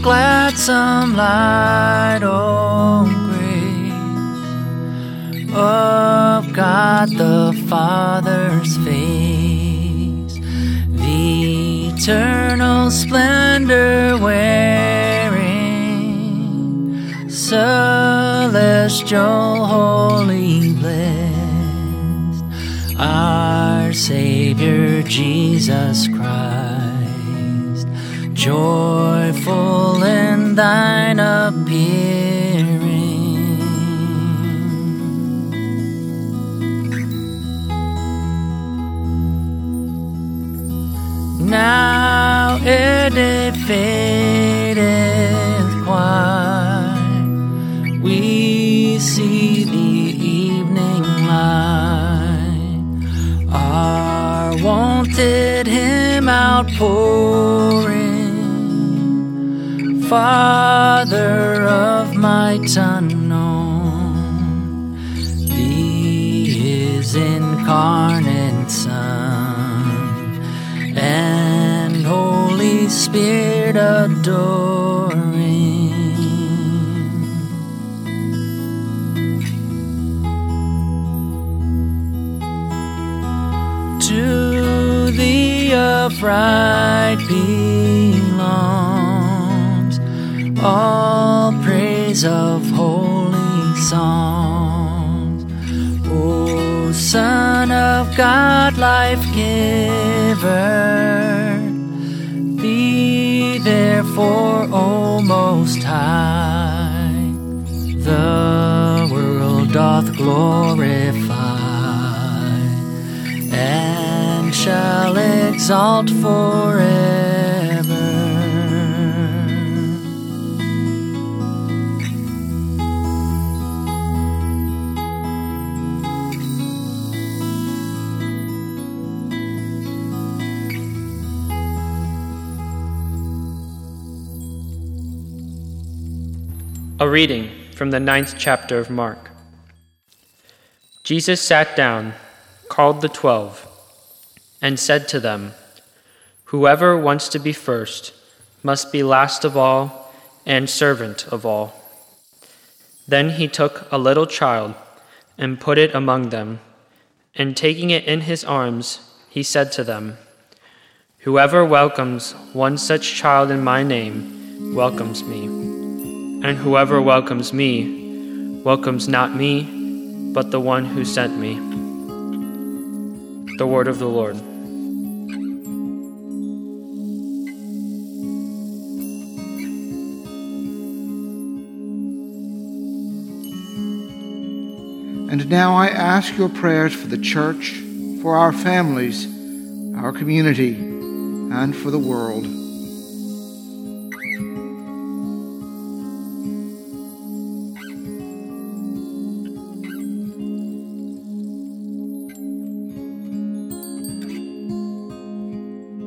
gladsome light, oh, grace of God the Father's face, the eternal splendor wearing, celestial, holy, blessed, our Savior Jesus Christ joyful in thine appearing. Now it fadeth quite, we see the evening light, our wonted hymn outpouring. Father of my unknown, Thee is incarnate Son, and Holy Spirit adoring. To the upright belongs all praise of holy songs. O Son of God, life giver, be therefore, O Most High, the world doth glorify and shall exalt forever. A reading from the ninth chapter of Mark. Jesus sat down, called the twelve, and said to them, Whoever wants to be first must be last of all and servant of all. Then he took a little child and put it among them, and taking it in his arms, he said to them, Whoever welcomes one such child in my name welcomes me. And whoever welcomes me welcomes not me, but the one who sent me. The word of the Lord. And now I ask your prayers for the church, for our families, our community, and for the world.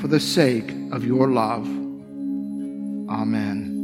for the sake of your love. Amen.